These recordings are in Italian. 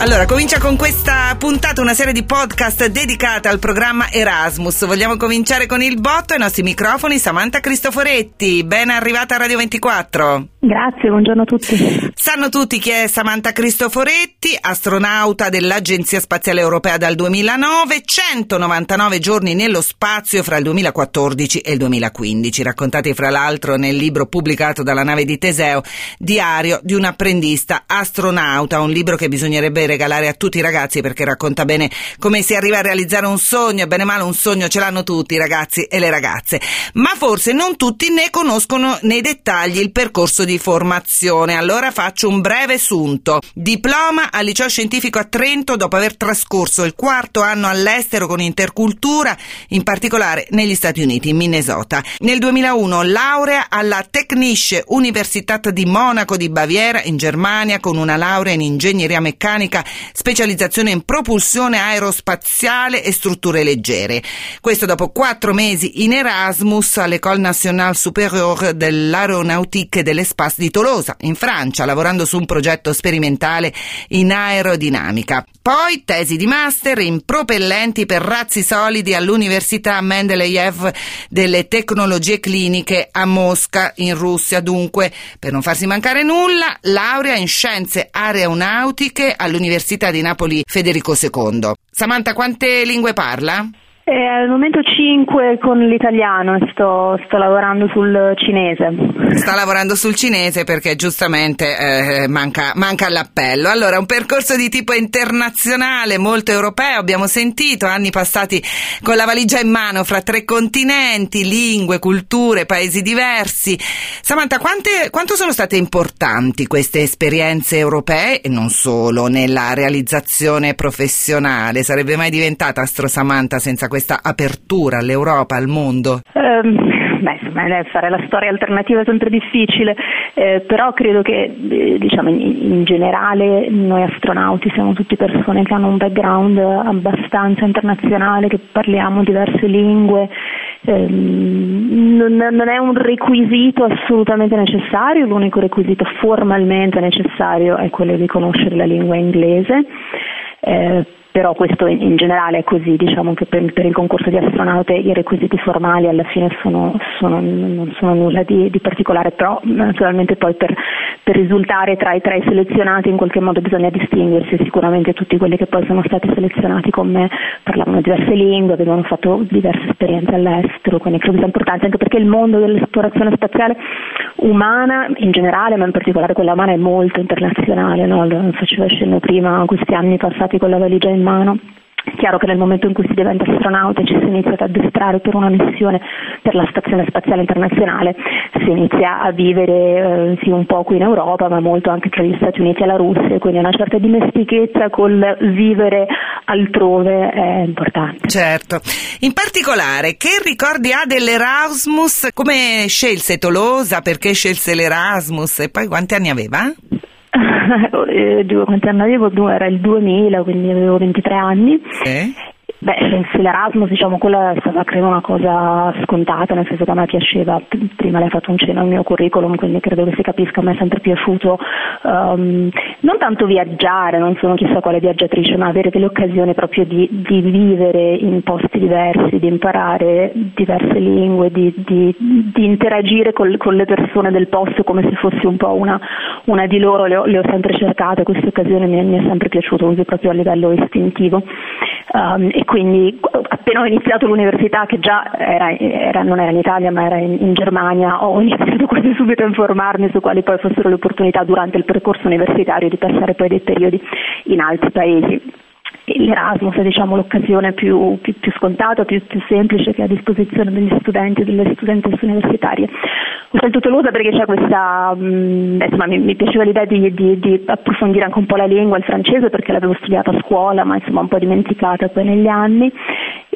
Allora, comincia con questa puntata una serie di podcast dedicata al programma Erasmus. Vogliamo cominciare con il botto ai nostri microfoni Samantha Cristoforetti. Ben arrivata a Radio 24. Grazie, buongiorno a tutti. Sanno tutti chi è Samantha Cristoforetti, astronauta dell'Agenzia Spaziale Europea dal 2009, 199 giorni nello spazio fra il 2014 e il 2015, raccontati fra l'altro nel libro pubblicato dalla nave di Teseo, Diario di un apprendista astronauta, un libro che bisognerebbe regalare a tutti i ragazzi perché racconta bene come si arriva a realizzare un sogno, bene o male un sogno ce l'hanno tutti i ragazzi e le ragazze, ma forse non tutti ne conoscono nei dettagli il percorso di formazione. Allora faccio un breve sunto. Diploma al liceo scientifico a Trento dopo aver trascorso il quarto anno all'estero con intercultura, in particolare negli Stati Uniti, in Minnesota. Nel 2001 laurea alla Technische Universität di Monaco di Baviera in Germania con una laurea in ingegneria meccanica ricerca, specializzazione in propulsione aerospaziale e strutture leggere. Questo dopo quattro mesi in Erasmus all'École Nationale Supérieure dell'Aeronautique de l'Espace di Tolosa, in Francia, lavorando su un progetto sperimentale in aerodinamica. Poi tesi di master in propellenti per razzi solidi all'Università Mendeleev delle tecnologie cliniche a Mosca, in Russia. Dunque, per non farsi mancare nulla, laurea in scienze aeronautiche all'Università all'Università di Napoli Federico II. Samantha, quante lingue parla? Eh, al momento 5 con l'italiano e sto, sto, lavorando sul cinese. Sta lavorando sul cinese perché giustamente eh, manca, manca, l'appello. Allora, un percorso di tipo internazionale, molto europeo, abbiamo sentito, anni passati con la valigia in mano fra tre continenti, lingue, culture, paesi diversi. Samantha, quante, quanto sono state importanti queste esperienze europee e non solo nella realizzazione professionale? Sarebbe mai diventata Astro Samantha senza questa questa apertura all'Europa, al mondo? Um, beh, fare la storia alternativa è sempre difficile, eh, però credo che eh, diciamo, in, generale noi astronauti siamo tutte persone che hanno un background abbastanza internazionale, che parliamo diverse lingue. Eh, non, non, è un requisito assolutamente necessario, l'unico requisito formalmente necessario è quello di conoscere la lingua inglese. Però questo in generale è così, diciamo che per, per il concorso di astronaute i requisiti formali alla fine sono, sono, non sono nulla di, di, particolare, però naturalmente poi per, per risultare tra i, tra i, selezionati in qualche modo bisogna distinguersi, sicuramente tutti quelli che poi sono stati selezionati con me parlavano diverse lingue, avevano fatto diverse esperienze all'estero, quindi credo sia importante anche perché il mondo dell'esplorazione spaziale umana in generale, ma in particolare quella umana è molto internazionale, no? lo faceva scena prima questi anni passati con la valigia in mano chiaro che nel momento in cui si diventa astronauta e ci si inizia ad addestrare per una missione per la Stazione Spaziale Internazionale, si inizia a vivere eh, sì un po' qui in Europa, ma molto anche tra gli Stati Uniti e la Russia, quindi una certa dimestichezza col vivere altrove è importante. Certo. In particolare, che ricordi ha dell'Erasmus? Come scelse Tolosa? Perché scelse l'Erasmus? E poi quanti anni aveva? eh, quanti anni? Era il 2000, quindi avevo 23 anni. Sì. Beh, l'Erasmus, diciamo, quella è stata credo una cosa scontata, nel senso che a me piaceva, prima lei ha fatto un cenno al mio curriculum, quindi credo che si capisca, a me è sempre piaciuto um, non tanto viaggiare, non sono chissà quale viaggiatrice, ma avere delle occasioni proprio di, di vivere in posti diversi, di imparare diverse lingue, di, di, di interagire col, con le persone del posto come se fossi un po' una, una di loro, le ho, le ho, sempre cercate, queste occasioni mi, mi è sempre piaciuto, proprio a livello istintivo. Um, quindi appena ho iniziato l'università, che già era, era, non era in Italia ma era in, in, Germania, ho iniziato quasi subito a informarmi su quali poi fossero le opportunità durante il percorso universitario di passare poi dei periodi in altri paesi l'Erasmus è diciamo, l'occasione più, più, più scontata, più, più, semplice che è a disposizione degli studenti e delle studentesse universitarie. Ho scelto Tolosa perché c'è questa, mh, mm, insomma, mi, mi, piaceva l'idea di, di, di, approfondire anche un po' la lingua, il francese, perché l'avevo studiata a scuola, ma insomma un po' dimenticata poi negli anni.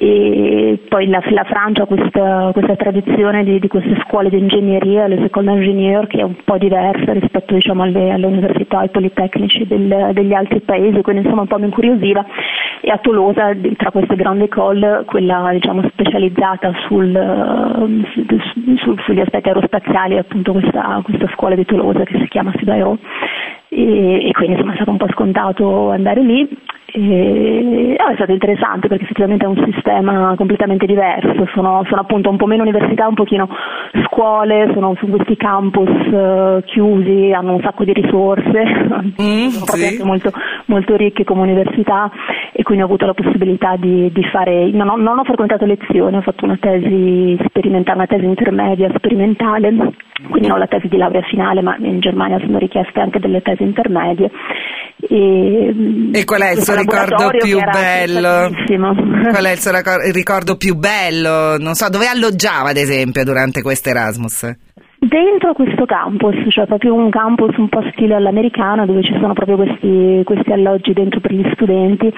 E poi la, la Francia ha questa, questa, tradizione di, di, queste scuole di ingegneria, le seconde ingénieur, che è un po' diversa rispetto diciamo, alle, alle, università, ai politecnici del, degli altri paesi, quindi insomma un po' mi incuriosiva. E a Tolosa tra queste grandi école quella diciamo, specializzata sul, su, sugli aspetti aerospaziali è appunto questa, questa, scuola di Tolosa che si chiama Sidairo e, e quindi insomma è stato un po' scontato andare lì e, oh, è stato interessante perché effettivamente è un sistema completamente diverso, sono, sono, appunto un po' meno università, un pochino scuole, sono su questi campus uh, chiusi, hanno un sacco di risorse, mm, sono sì. molto, molto ricche come università e quindi ho avuto la possibilità di, di fare, non ho, non ho, frequentato lezioni, ho fatto una tesi sperimentale, una tesi intermedia sperimentale, quindi non la tesi di laurea finale, ma in Germania sono richieste anche delle tesi intermedie. E, e qual è il suo ricordo più bello? Qual è il suo ricordo più bello? Non so, dove alloggiava ad esempio durante questo Erasmus? Dentro questo campus, cioè proprio un campus un po' stile all'americana dove ci sono proprio questi, questi alloggi dentro per gli studenti,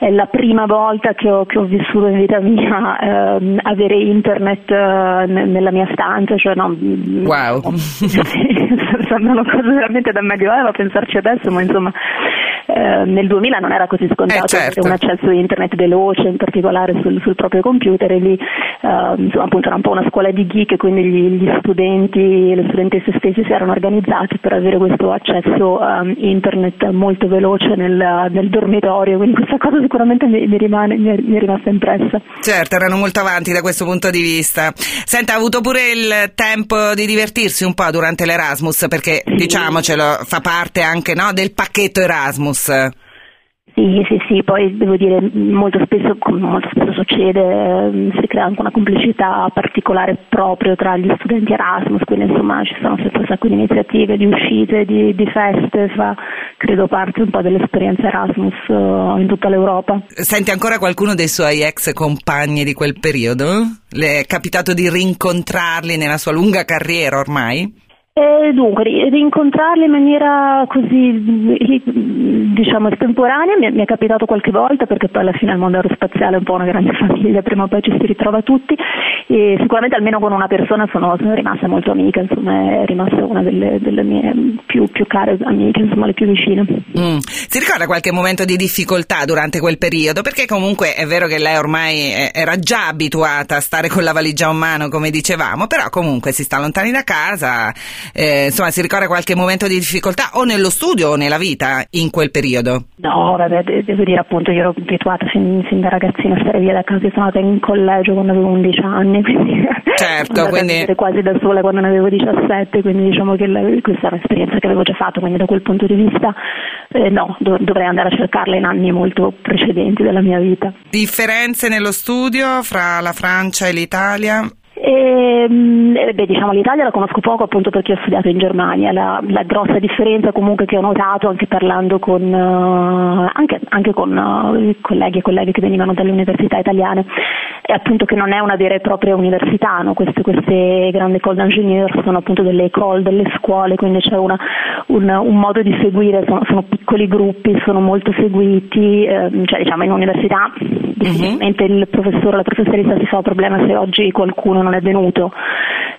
è la prima volta che ho, che ho vissuto in vita mia eh, avere internet eh, nella mia stanza, cioè no, wow. sembrano cose veramente da medioevo a pensarci adesso, ma insomma eh, nel 2000 non era così scontato eh, certo. avere un accesso a internet veloce, in particolare sul, sul proprio computer e lì eh, insomma, appunto era un po' una scuola di geek, quindi gli, gli studenti e le studentesse stesse si erano organizzati per avere questo accesso a internet molto veloce nel, nel dormitorio, quindi questa cosa sicuramente mi, mi, rimane, mi, è, mi, è, rimasta impressa. Certo, erano molto avanti da questo punto di vista. Senta, ha avuto pure il tempo di divertirsi un po' durante l'Erasmus, perché sì. diciamocelo, fa parte anche no, del pacchetto Erasmus. Sì, sì, sì, poi devo dire molto spesso, come molto spesso succede, ehm, si crea anche una complicità particolare proprio tra gli studenti Erasmus, quindi insomma ci sono sempre un sacco di iniziative, di uscite, di, di feste, fa credo parte un po' dell'esperienza Erasmus uh, in tutta l'Europa. Senti ancora qualcuno dei suoi ex compagni di quel periodo? Le è capitato di rincontrarli nella sua lunga carriera ormai? Eh, dunque, rincontrarli in maniera così, diciamo, estemporanea mi, mi, è capitato qualche volta perché poi alla fine il mondo aerospaziale è un po' una grande famiglia, prima o poi ci si ritrova tutti e sicuramente almeno con una persona sono, sono rimasta molto amica, insomma è rimasta una delle, delle mie più, più, care amiche, insomma le più vicine. Mm. Si ricorda qualche momento di difficoltà durante quel periodo? Perché comunque è vero che lei ormai era già abituata a stare con la valigia a mano, come dicevamo, però comunque si sta lontani da casa eh, insomma, si ricorda qualche momento di difficoltà o nello studio o nella vita in quel periodo? No, vabbè, devo dire appunto, io ero abituata fin, fin da ragazzina a stare via da casa, sono andata in collegio quando avevo 11 anni, quindi certo, quindi... quasi da sola quando ne avevo 17, quindi diciamo che la, questa è un'esperienza che avevo già fatto, quindi da quel punto di vista eh, no, dov- dovrei andare a cercarla in anni molto precedenti della mia vita. Differenze nello studio fra la Francia e l'Italia? E, ehm, eh, beh, diciamo, l'Italia la conosco poco appunto perché ho studiato in Germania, la, la grossa differenza comunque che ho notato anche parlando con, uh, anche, anche con uh, colleghi e colleghe che venivano dalle università italiane appunto che non è una vera e propria università, no? queste, queste grandi école d'ingénieur sono appunto delle école, delle scuole, quindi c'è una, un, un, modo di seguire, sono, sono, piccoli gruppi, sono molto seguiti, eh, cioè diciamo in università difficilmente uh-huh. il professore o la professoressa si fa un problema se oggi qualcuno non è venuto,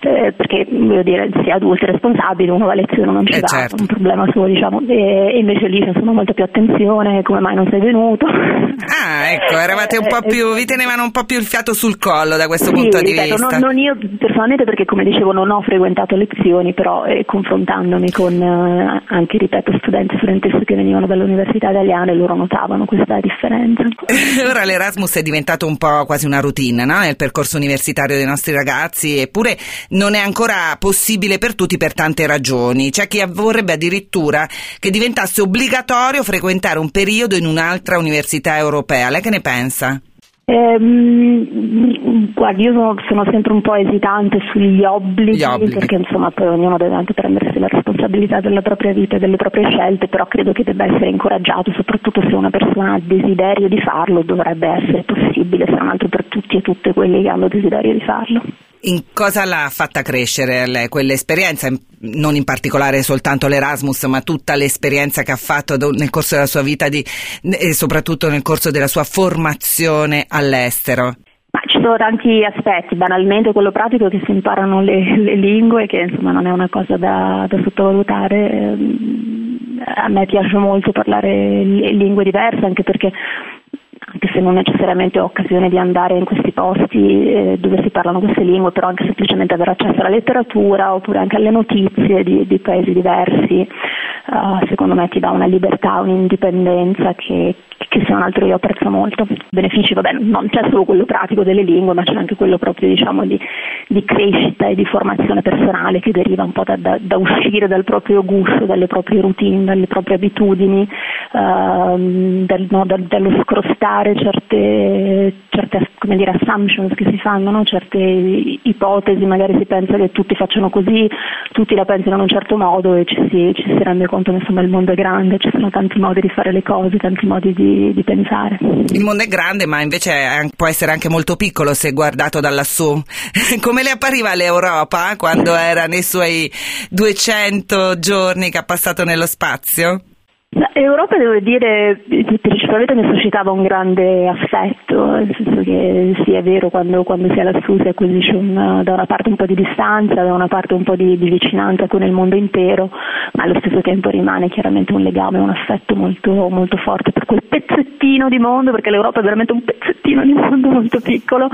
eh, perché voglio dire, si è adulti responsabili, uno va a lezione non ci eh va, certo. un problema suo diciamo, e, invece lì c'è molta più attenzione, come mai non sei venuto. Ah ecco, eravate un po' eh, più, vi tenevano un po' più il fiato sul collo da questo sì, punto di ripeto, vista. Non, non, io personalmente perché come dicevo non ho frequentato lezioni, però eh, confrontandomi con eh, anche, ripeto, studenti e studentesse che venivano dalle università italiane, loro notavano questa differenza. Ora l'Erasmus è diventato un po' quasi una routine no? nel percorso universitario dei nostri ragazzi, eppure non è ancora possibile per tutti per tante ragioni. C'è chi vorrebbe addirittura che diventasse obbligatorio frequentare un periodo in un'altra università europea. Lei che ne pensa? Ehm, guardi, io sono, sono, sempre un po' esitante sugli obblighi, obblighi, perché insomma poi ognuno deve anche prendersi la responsabilità della propria vita e delle proprie scelte, però credo che debba essere incoraggiato, soprattutto se una persona ha desiderio di farlo, dovrebbe essere possibile, se non altro per tutti e tutte quelli che hanno desiderio di farlo. In cosa l'ha fatta crescere lei, quell'esperienza, non in particolare soltanto l'Erasmus, ma tutta l'esperienza che ha fatto nel corso della sua vita di, e soprattutto nel corso della sua formazione all'estero? Ma ci sono tanti aspetti, banalmente quello pratico che si imparano le, le lingue, che insomma non è una cosa da, da sottovalutare. A me piace molto parlare lingue diverse, anche perché anche se non necessariamente ho occasione di andare in questi posti eh, dove si parlano queste lingue, però anche semplicemente avere accesso alla letteratura oppure anche alle notizie di, di paesi diversi, uh, secondo me ti dà una libertà, un'indipendenza che, che se non altro io apprezzo molto. Benefici, vabbè, non c'è solo quello pratico delle lingue, ma c'è anche quello proprio diciamo, di, di crescita e di formazione personale che deriva un po' da, da, da uscire dal proprio gusto, dalle proprie routine, dalle proprie abitudini, uh, del, no, da, dallo scrostare certe, certe dire, assumptions che si fanno, no? certe ipotesi, magari si pensa che tutti facciano così, tutti la pensano in un certo modo e ci si, ci si rende conto che insomma, il mondo è grande, ci sono tanti modi di fare le cose, tanti modi di, di pensare. Il mondo è grande ma invece è, può essere anche molto piccolo se guardato da lassù. Come le appariva l'Europa quando era nei suoi 200 giorni che ha passato nello spazio? L'Europa devo dire principalmente mi suscitava un grande affetto, nel senso che sì è vero quando, quando si è lassù si acquisisce un, da una parte un po' di distanza, da una parte un po' di, di, vicinanza con il mondo intero, ma allo stesso tempo rimane chiaramente un legame, un affetto molto, molto forte per quel pezzettino di mondo, perché l'Europa è veramente un pezzettino di mondo molto piccolo,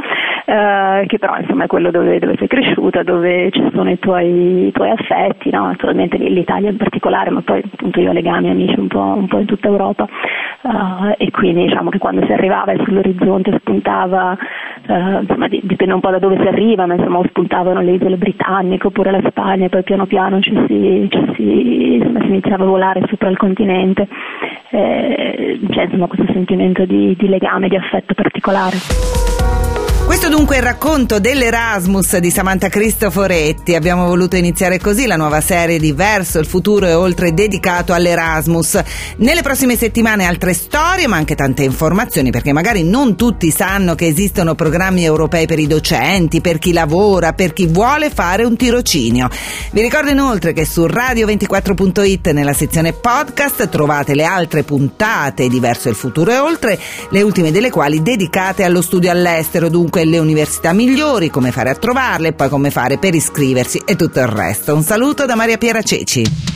eh, che però insomma è quello dove, dove, sei cresciuta, dove ci sono i tuoi, i tuoi affetti, no? naturalmente l'Italia in particolare, ma poi appunto io ho legami amici un po', un po' in tutta Europa uh, e quindi diciamo che quando si arrivava e sull'orizzonte spuntava, uh, insomma dipende un po' da dove si arriva, ma insomma spuntavano le isole britanniche oppure la Spagna e poi piano piano ci si, ci si, insomma, si iniziava a volare sopra il continente. Eh, c'è insomma questo sentimento di, di legame, di affetto particolare. Questo dunque è il racconto dell'Erasmus di Samantha Cristoforetti. Abbiamo voluto iniziare così la nuova serie di Verso il futuro e oltre dedicato all'Erasmus. Nelle prossime settimane altre storie, ma anche tante informazioni, perché magari non tutti sanno che esistono programmi europei per i docenti, per chi lavora, per chi vuole fare un tirocinio. Vi ricordo inoltre che su radio24.it nella sezione podcast trovate le altre puntate di Verso il futuro e oltre, le ultime delle quali dedicate allo studio all'estero, dunque quelle università migliori, come fare a trovarle, poi come fare per iscriversi e tutto il resto. Un saluto da Maria Piera Ceci.